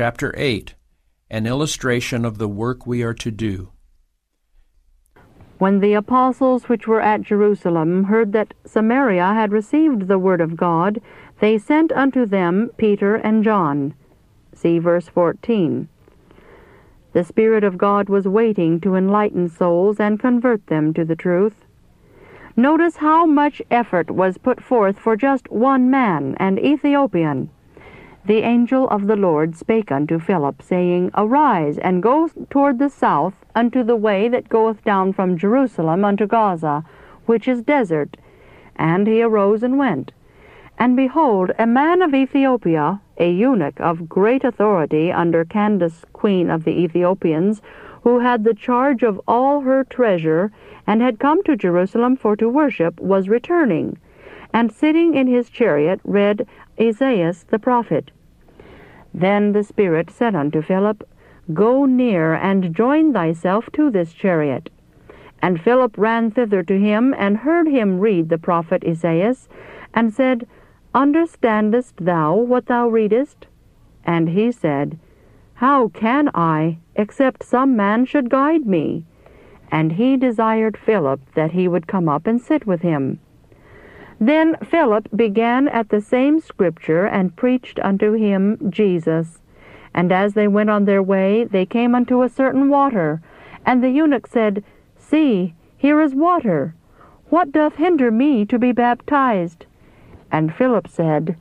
Chapter 8 An illustration of the work we are to do. When the apostles which were at Jerusalem heard that Samaria had received the word of God, they sent unto them Peter and John. See verse 14. The Spirit of God was waiting to enlighten souls and convert them to the truth. Notice how much effort was put forth for just one man, an Ethiopian. The angel of the Lord spake unto Philip, saying, Arise, and go toward the south unto the way that goeth down from Jerusalem unto Gaza, which is desert. And he arose and went. And behold, a man of Ethiopia, a eunuch of great authority under Candace queen of the Ethiopians, who had the charge of all her treasure, and had come to Jerusalem for to worship, was returning, and sitting in his chariot read Esaias the prophet. Then the Spirit said unto Philip, Go near and join thyself to this chariot. And Philip ran thither to him, and heard him read the prophet Esaias, and said, Understandest thou what thou readest? And he said, How can I, except some man should guide me? And he desired Philip that he would come up and sit with him. Then Philip began at the same scripture and preached unto him Jesus. And as they went on their way, they came unto a certain water. And the eunuch said, See, here is water. What doth hinder me to be baptized? And Philip said,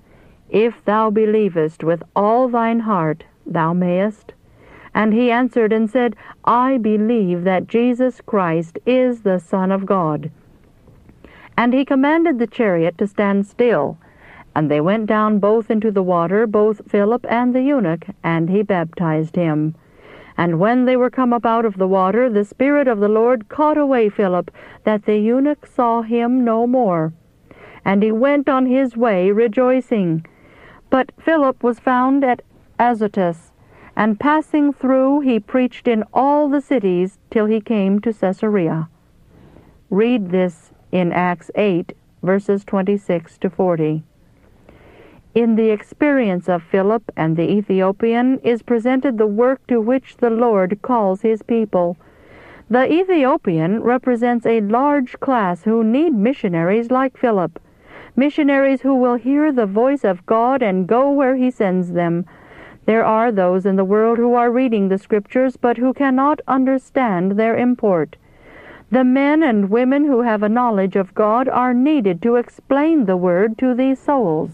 If thou believest with all thine heart, thou mayest. And he answered and said, I believe that Jesus Christ is the Son of God. And he commanded the chariot to stand still. And they went down both into the water, both Philip and the eunuch, and he baptized him. And when they were come up out of the water, the Spirit of the Lord caught away Philip, that the eunuch saw him no more and he went on his way rejoicing. But Philip was found at Azotus, and passing through he preached in all the cities till he came to Caesarea. Read this in Acts 8, verses 26 to 40. In the experience of Philip and the Ethiopian is presented the work to which the Lord calls his people. The Ethiopian represents a large class who need missionaries like Philip missionaries who will hear the voice of God and go where He sends them. There are those in the world who are reading the Scriptures but who cannot understand their import. The men and women who have a knowledge of God are needed to explain the Word to these souls.